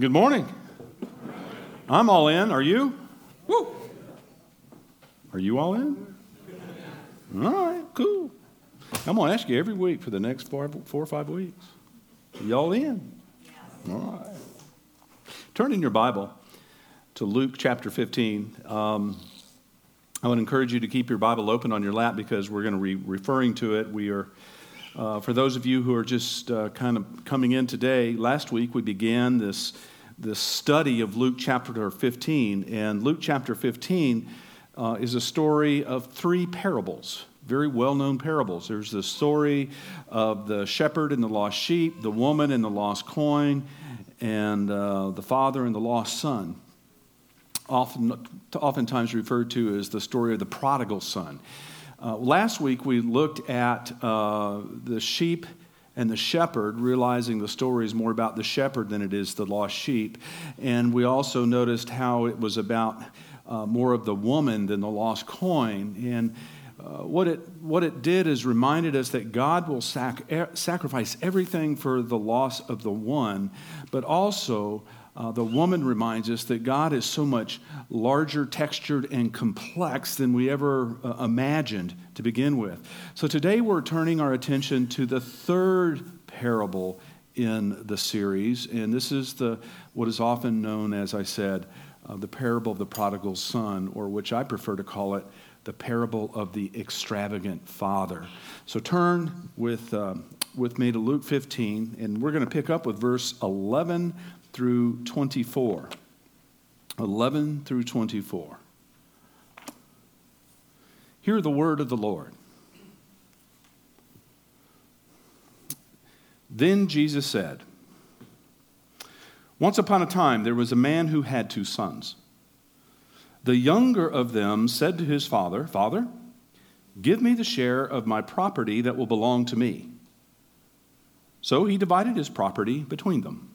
Good morning. I'm all in. Are you? Woo. Are you all in? All right, cool. I'm going to ask you every week for the next four, four or five weeks. Y'all in? All right. Turn in your Bible to Luke chapter 15. Um, I would encourage you to keep your Bible open on your lap because we're going to be referring to it. We are, uh, for those of you who are just uh, kind of coming in today, last week we began this, this study of Luke chapter 15. And Luke chapter 15 uh, is a story of three parables very well known parables. There's the story of the shepherd and the lost sheep, the woman and the lost coin, and uh, the father and the lost son. Often, oftentimes referred to as the story of the prodigal son. Uh, last week we looked at uh, the sheep and the shepherd, realizing the story is more about the shepherd than it is the lost sheep. And we also noticed how it was about uh, more of the woman than the lost coin. And uh, what, it, what it did is reminded us that God will sac- sacrifice everything for the loss of the one, but also uh, the woman reminds us that God is so much larger, textured, and complex than we ever uh, imagined to begin with. So today we're turning our attention to the third parable in the series, and this is the what is often known, as I said, uh, the parable of the prodigal son, or which I prefer to call it the parable of the extravagant father. So turn with, uh, with me to Luke 15, and we're going to pick up with verse 11 through 24. 11 through 24. Hear the word of the Lord. Then Jesus said, Once upon a time there was a man who had two sons. The younger of them said to his father, Father, give me the share of my property that will belong to me. So he divided his property between them.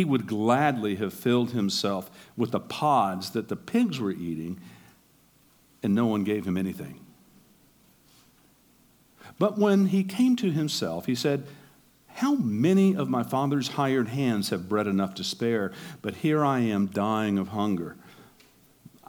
He would gladly have filled himself with the pods that the pigs were eating, and no one gave him anything. But when he came to himself, he said, How many of my father's hired hands have bread enough to spare? But here I am dying of hunger.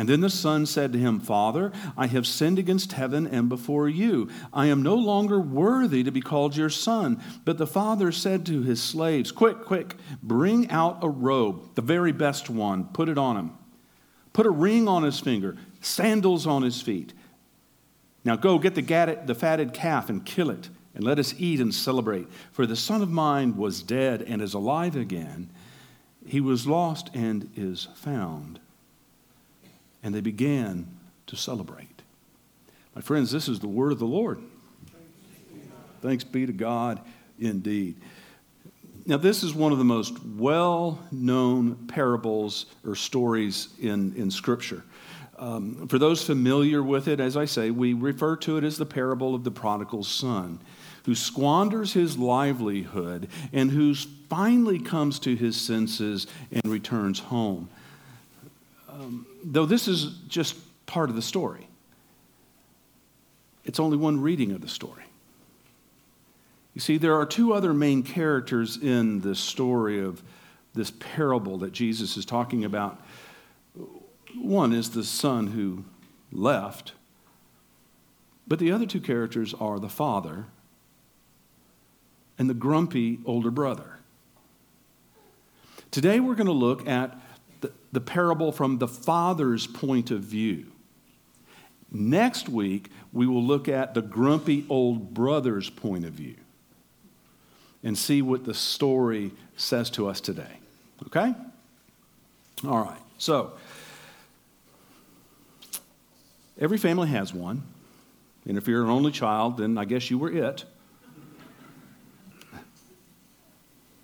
And then the son said to him, Father, I have sinned against heaven and before you. I am no longer worthy to be called your son. But the father said to his slaves, Quick, quick, bring out a robe, the very best one, put it on him. Put a ring on his finger, sandals on his feet. Now go get the, the fatted calf and kill it, and let us eat and celebrate. For the son of mine was dead and is alive again. He was lost and is found and they began to celebrate. My friends, this is the word of the Lord. Thanks be to God indeed. Now, this is one of the most well known parables or stories in, in Scripture. Um, for those familiar with it, as I say, we refer to it as the parable of the prodigal son, who squanders his livelihood and who finally comes to his senses and returns home. Um, though this is just part of the story, it's only one reading of the story. You see, there are two other main characters in this story of this parable that Jesus is talking about. One is the son who left, but the other two characters are the father and the grumpy older brother. Today we're going to look at the, parable from the father's point of view. Next week, we will look at the grumpy old brother's point of view and see what the story says to us today. Okay? All right. So, every family has one. And if you're an only child, then I guess you were it.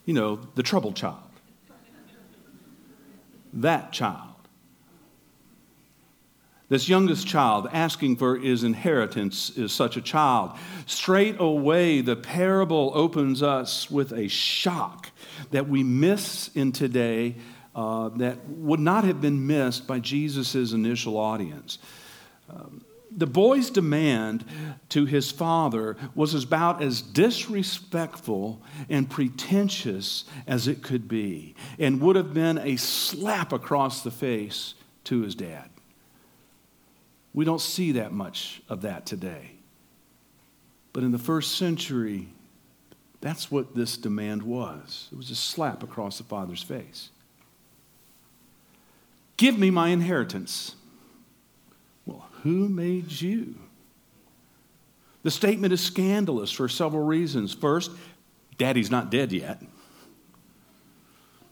You know, the troubled child. That child. This youngest child asking for his inheritance is such a child. Straight away, the parable opens us with a shock that we miss in today uh, that would not have been missed by Jesus' initial audience. Um, the boy's demand to his father was about as disrespectful and pretentious as it could be, and would have been a slap across the face to his dad. We don't see that much of that today. But in the first century, that's what this demand was it was a slap across the father's face. Give me my inheritance. Who made you? The statement is scandalous for several reasons. First, daddy's not dead yet.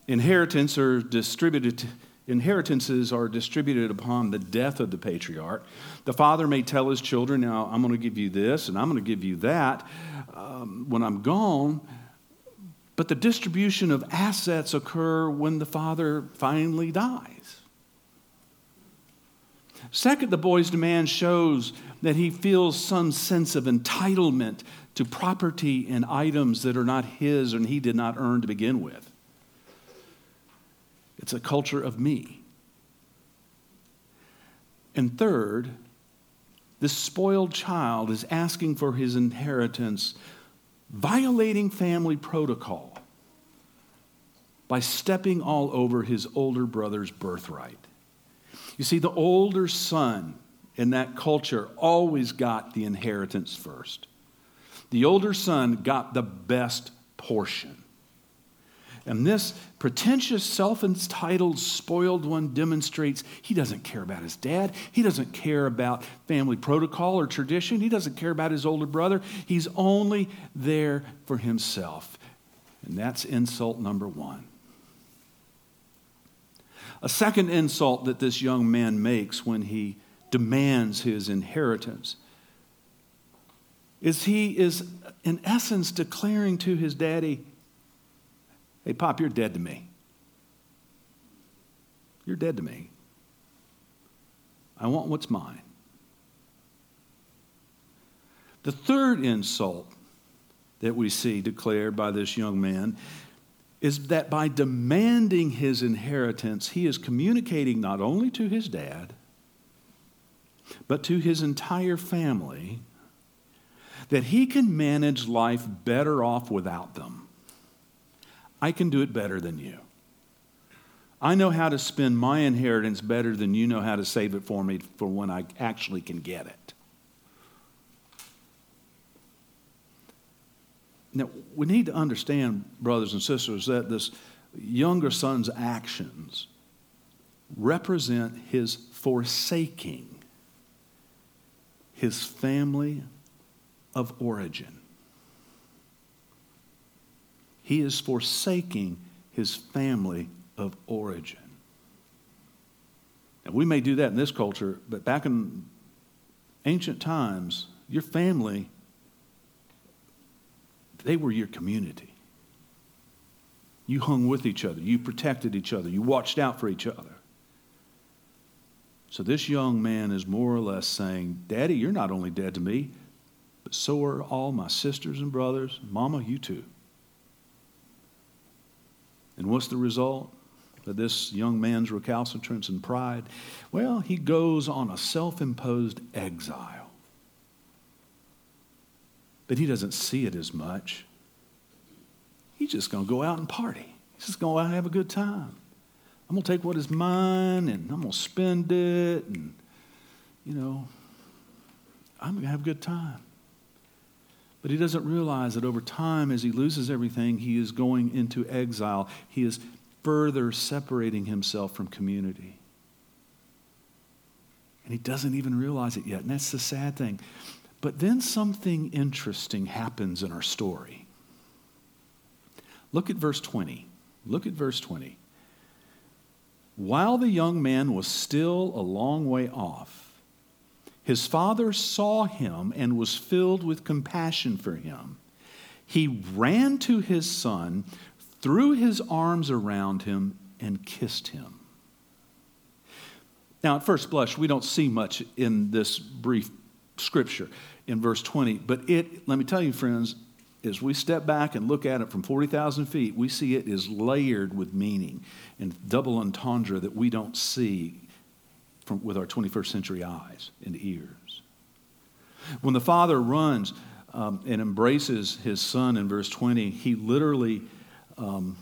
Inheritance are distributed Inheritances are distributed upon the death of the patriarch. The father may tell his children, Now, I'm going to give you this and I'm going to give you that um, when I'm gone. But the distribution of assets occur when the father finally dies. Second, the boy's demand shows that he feels some sense of entitlement to property and items that are not his and he did not earn to begin with. It's a culture of me. And third, this spoiled child is asking for his inheritance, violating family protocol by stepping all over his older brother's birthright. You see, the older son in that culture always got the inheritance first. The older son got the best portion. And this pretentious, self entitled, spoiled one demonstrates he doesn't care about his dad. He doesn't care about family protocol or tradition. He doesn't care about his older brother. He's only there for himself. And that's insult number one. A second insult that this young man makes when he demands his inheritance is he is, in essence, declaring to his daddy, Hey, Pop, you're dead to me. You're dead to me. I want what's mine. The third insult that we see declared by this young man is that by demanding his inheritance, he is communicating not only to his dad, but to his entire family that he can manage life better off without them. I can do it better than you. I know how to spend my inheritance better than you know how to save it for me for when I actually can get it. Now, we need to understand, brothers and sisters, that this younger son's actions represent his forsaking his family of origin. He is forsaking his family of origin. And we may do that in this culture, but back in ancient times, your family, they were your community. You hung with each other, you protected each other, you watched out for each other. So this young man is more or less saying, Daddy, you're not only dead to me, but so are all my sisters and brothers. Mama, you too. And what's the result of this young man's recalcitrance and pride? Well, he goes on a self imposed exile. But he doesn't see it as much. He's just going to go out and party. He's just going to go out and have a good time. I'm going to take what is mine and I'm going to spend it and, you know, I'm going to have a good time. But he doesn't realize that over time, as he loses everything, he is going into exile. He is further separating himself from community. And he doesn't even realize it yet. And that's the sad thing. But then something interesting happens in our story. Look at verse 20. Look at verse 20. While the young man was still a long way off, his father saw him and was filled with compassion for him. He ran to his son, threw his arms around him, and kissed him. Now, at first blush, we don't see much in this brief scripture in verse 20, but it, let me tell you, friends, as we step back and look at it from 40,000 feet, we see it is layered with meaning and double entendre that we don't see from, with our 21st century eyes and ears. When the father runs um, and embraces his son in verse 20, he literally, um,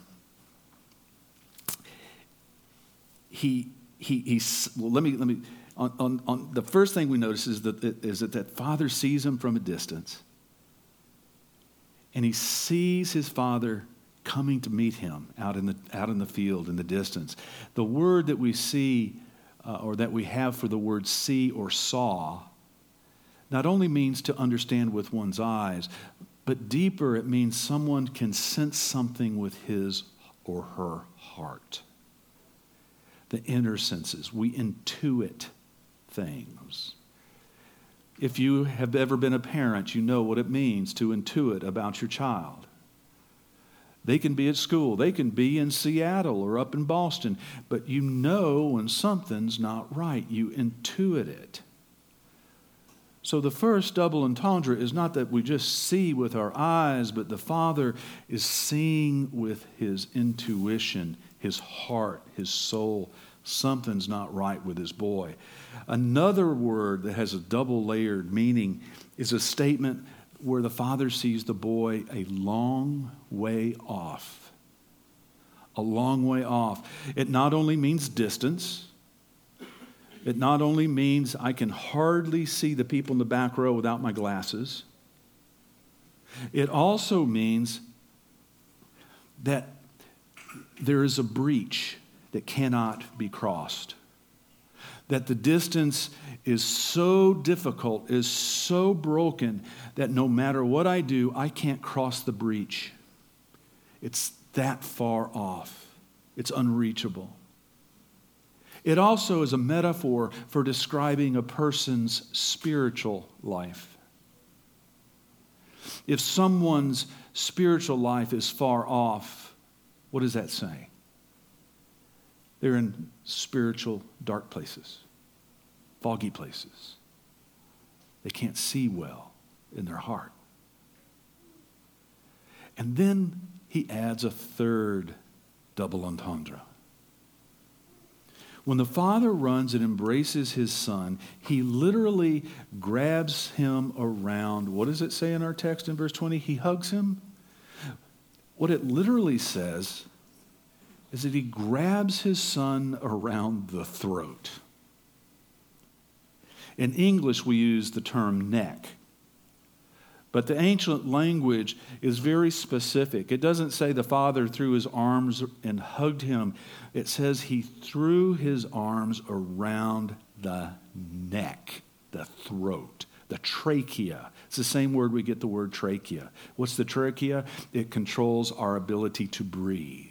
he, he, he, well, let me, let me, on, on, on, the first thing we notice is that, is that that father sees him from a distance and he sees his father coming to meet him out in the, out in the field in the distance. The word that we see, uh, or that we have for the word see or saw, not only means to understand with one's eyes, but deeper, it means someone can sense something with his or her heart. The inner senses, we intuit things. If you have ever been a parent, you know what it means to intuit about your child. They can be at school, they can be in Seattle or up in Boston, but you know when something's not right. You intuit it. So the first double entendre is not that we just see with our eyes, but the Father is seeing with his intuition, his heart, his soul. Something's not right with his boy. Another word that has a double layered meaning is a statement where the father sees the boy a long way off. A long way off. It not only means distance, it not only means I can hardly see the people in the back row without my glasses, it also means that there is a breach that cannot be crossed that the distance is so difficult, is so broken, that no matter what I do, I can't cross the breach. It's that far off, it's unreachable. It also is a metaphor for describing a person's spiritual life. If someone's spiritual life is far off, what does that say? They're in spiritual dark places, foggy places. They can't see well in their heart. And then he adds a third double entendre. When the father runs and embraces his son, he literally grabs him around. What does it say in our text in verse 20? He hugs him. What it literally says is that he grabs his son around the throat. In English, we use the term neck. But the ancient language is very specific. It doesn't say the father threw his arms and hugged him, it says he threw his arms around the neck, the throat, the trachea. It's the same word we get the word trachea. What's the trachea? It controls our ability to breathe.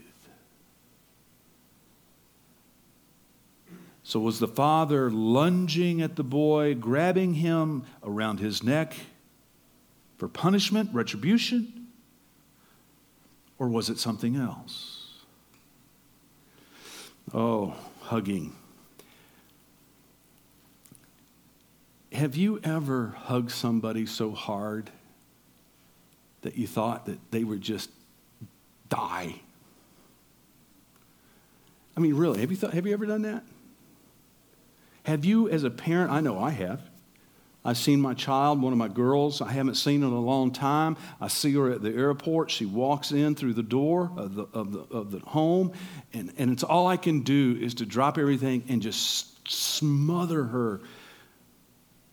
So was the father lunging at the boy, grabbing him around his neck for punishment, retribution? Or was it something else? Oh, hugging. Have you ever hugged somebody so hard that you thought that they would just die? I mean, really, have you, thought, have you ever done that? Have you, as a parent, I know I have. I've seen my child, one of my girls, I haven't seen in a long time. I see her at the airport. She walks in through the door of the, of the, of the home, and, and it's all I can do is to drop everything and just smother her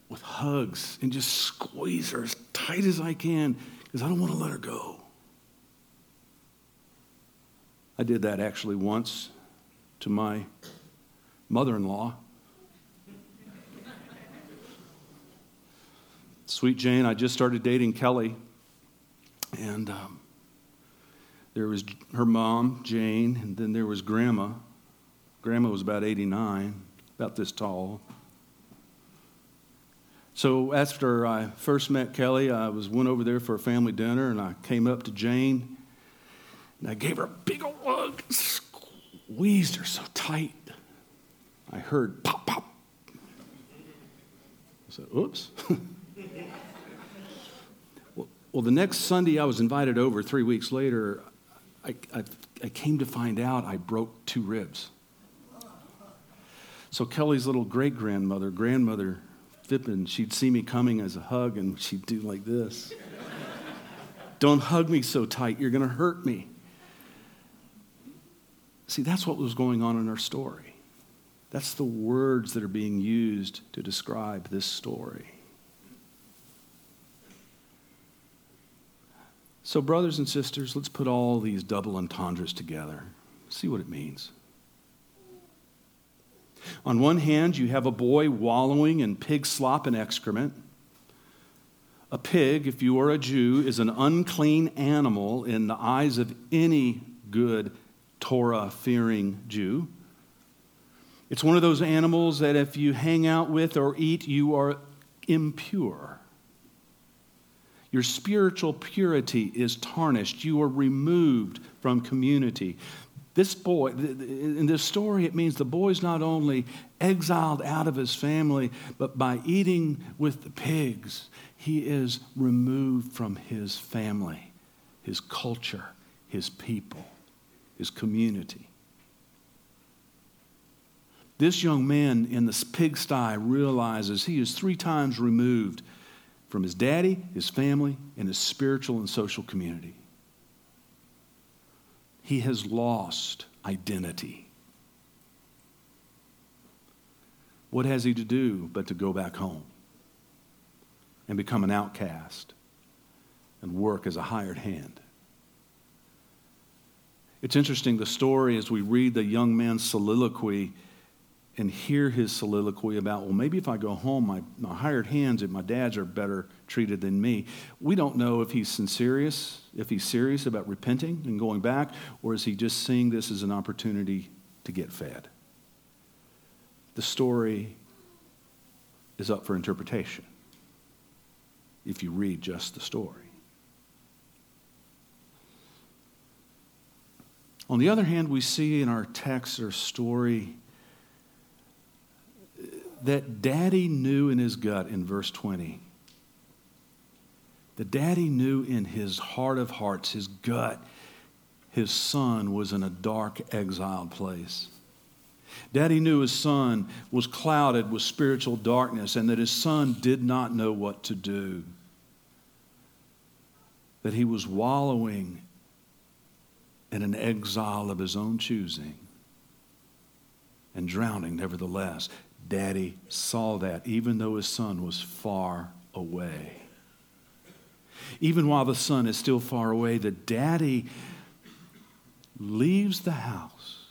with hugs and just squeeze her as tight as I can because I don't want to let her go. I did that actually once to my mother in law. Sweet Jane, I just started dating Kelly, and um, there was her mom, Jane, and then there was Grandma. Grandma was about 89, about this tall. So after I first met Kelly, I was went over there for a family dinner, and I came up to Jane, and I gave her a big old hug, squeezed her so tight. I heard pop, pop. I said, oops. Well, well, the next Sunday I was invited over, three weeks later, I, I, I came to find out I broke two ribs. So Kelly's little great grandmother, grandmother Fippen, she'd see me coming as a hug and she'd do like this. Don't hug me so tight, you're going to hurt me. See, that's what was going on in her story. That's the words that are being used to describe this story. So, brothers and sisters, let's put all these double entendres together. See what it means. On one hand, you have a boy wallowing in pig slop and excrement. A pig, if you are a Jew, is an unclean animal in the eyes of any good Torah fearing Jew. It's one of those animals that if you hang out with or eat, you are impure. Your spiritual purity is tarnished. You are removed from community. This boy, in this story, it means the boy's not only exiled out of his family, but by eating with the pigs, he is removed from his family, his culture, his people, his community. This young man in the pigsty realizes he is three times removed from his daddy, his family, and his spiritual and social community. He has lost identity. What has he to do but to go back home and become an outcast and work as a hired hand? It's interesting, the story as we read the young man's soliloquy and hear his soliloquy about, well, maybe if I go home, my, my hired hands and my dads are better treated than me. We don't know if he's sincere, if he's serious about repenting and going back, or is he just seeing this as an opportunity to get fed? The story is up for interpretation if you read just the story. On the other hand, we see in our text or story that daddy knew in his gut in verse 20. The daddy knew in his heart of hearts, his gut, his son was in a dark, exiled place. Daddy knew his son was clouded with spiritual darkness and that his son did not know what to do. That he was wallowing in an exile of his own choosing and drowning nevertheless. Daddy saw that even though his son was far away. Even while the son is still far away, the daddy leaves the house.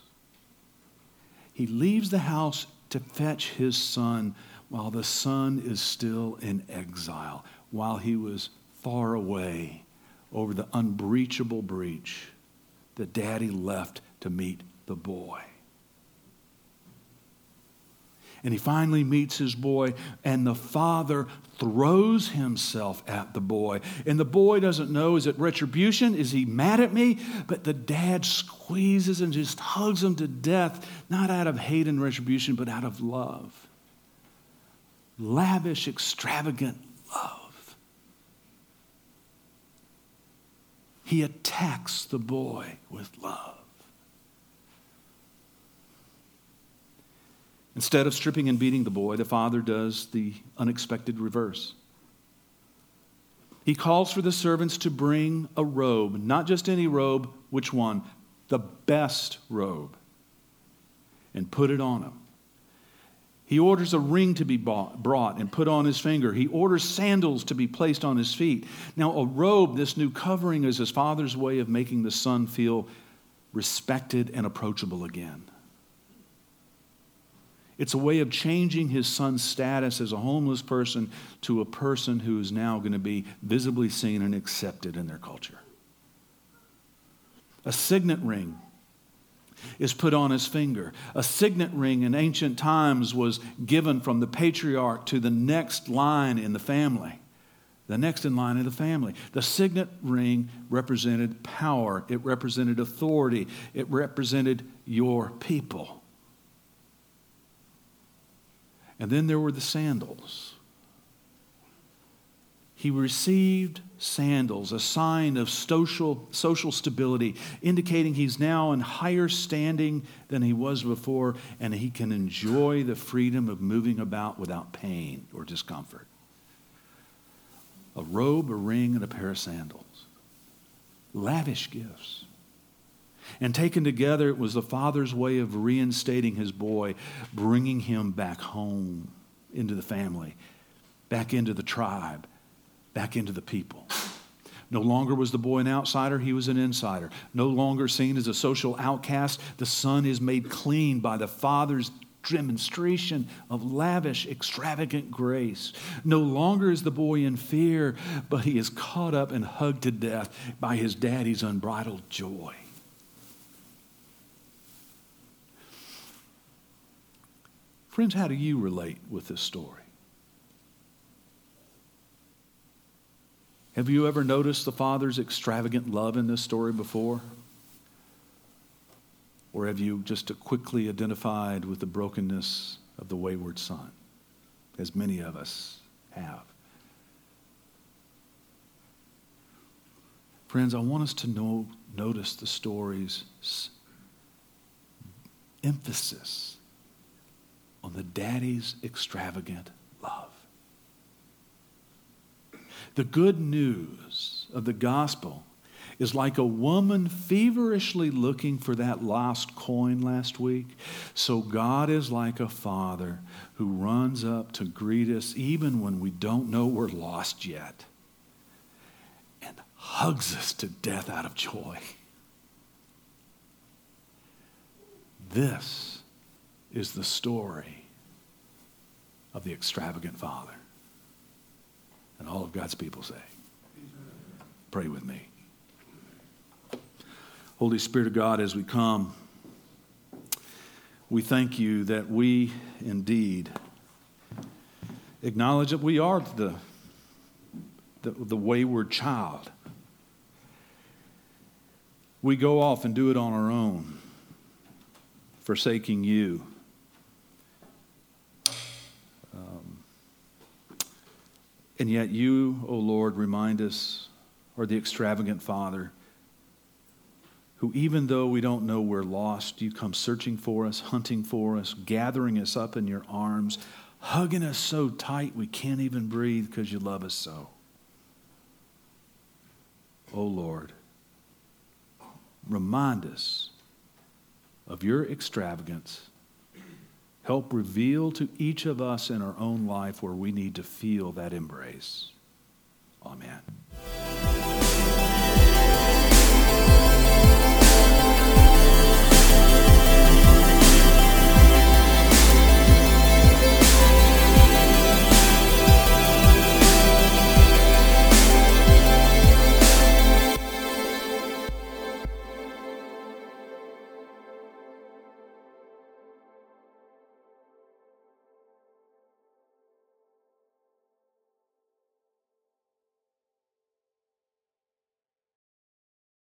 He leaves the house to fetch his son while the son is still in exile, while he was far away over the unbreachable breach. The daddy left to meet the boy. And he finally meets his boy, and the father throws himself at the boy. And the boy doesn't know is it retribution? Is he mad at me? But the dad squeezes and just hugs him to death, not out of hate and retribution, but out of love. Lavish, extravagant love. He attacks the boy with love. Instead of stripping and beating the boy, the father does the unexpected reverse. He calls for the servants to bring a robe, not just any robe, which one? The best robe, and put it on him. He orders a ring to be bought, brought and put on his finger. He orders sandals to be placed on his feet. Now, a robe, this new covering, is his father's way of making the son feel respected and approachable again. It's a way of changing his son's status as a homeless person to a person who is now going to be visibly seen and accepted in their culture. A signet ring is put on his finger. A signet ring in ancient times was given from the patriarch to the next line in the family. The next in line of the family. The signet ring represented power, it represented authority, it represented your people. And then there were the sandals. He received sandals, a sign of social, social stability, indicating he's now in higher standing than he was before, and he can enjoy the freedom of moving about without pain or discomfort. A robe, a ring, and a pair of sandals. Lavish gifts. And taken together, it was the father's way of reinstating his boy, bringing him back home into the family, back into the tribe, back into the people. No longer was the boy an outsider, he was an insider. No longer seen as a social outcast, the son is made clean by the father's demonstration of lavish, extravagant grace. No longer is the boy in fear, but he is caught up and hugged to death by his daddy's unbridled joy. Friends, how do you relate with this story? Have you ever noticed the Father's extravagant love in this story before? Or have you just quickly identified with the brokenness of the wayward son, as many of us have? Friends, I want us to know, notice the story's emphasis on the daddy's extravagant love. The good news of the gospel is like a woman feverishly looking for that lost coin last week. So God is like a father who runs up to greet us even when we don't know we're lost yet and hugs us to death out of joy. This is the story of the extravagant Father. And all of God's people say, Pray with me. Holy Spirit of God, as we come, we thank you that we indeed acknowledge that we are the, the, the wayward child. We go off and do it on our own, forsaking you. And yet, you, O oh Lord, remind us, or the extravagant Father, who, even though we don't know we're lost, you come searching for us, hunting for us, gathering us up in your arms, hugging us so tight we can't even breathe because you love us so. O oh Lord, remind us of your extravagance Help reveal to each of us in our own life where we need to feel that embrace. Amen.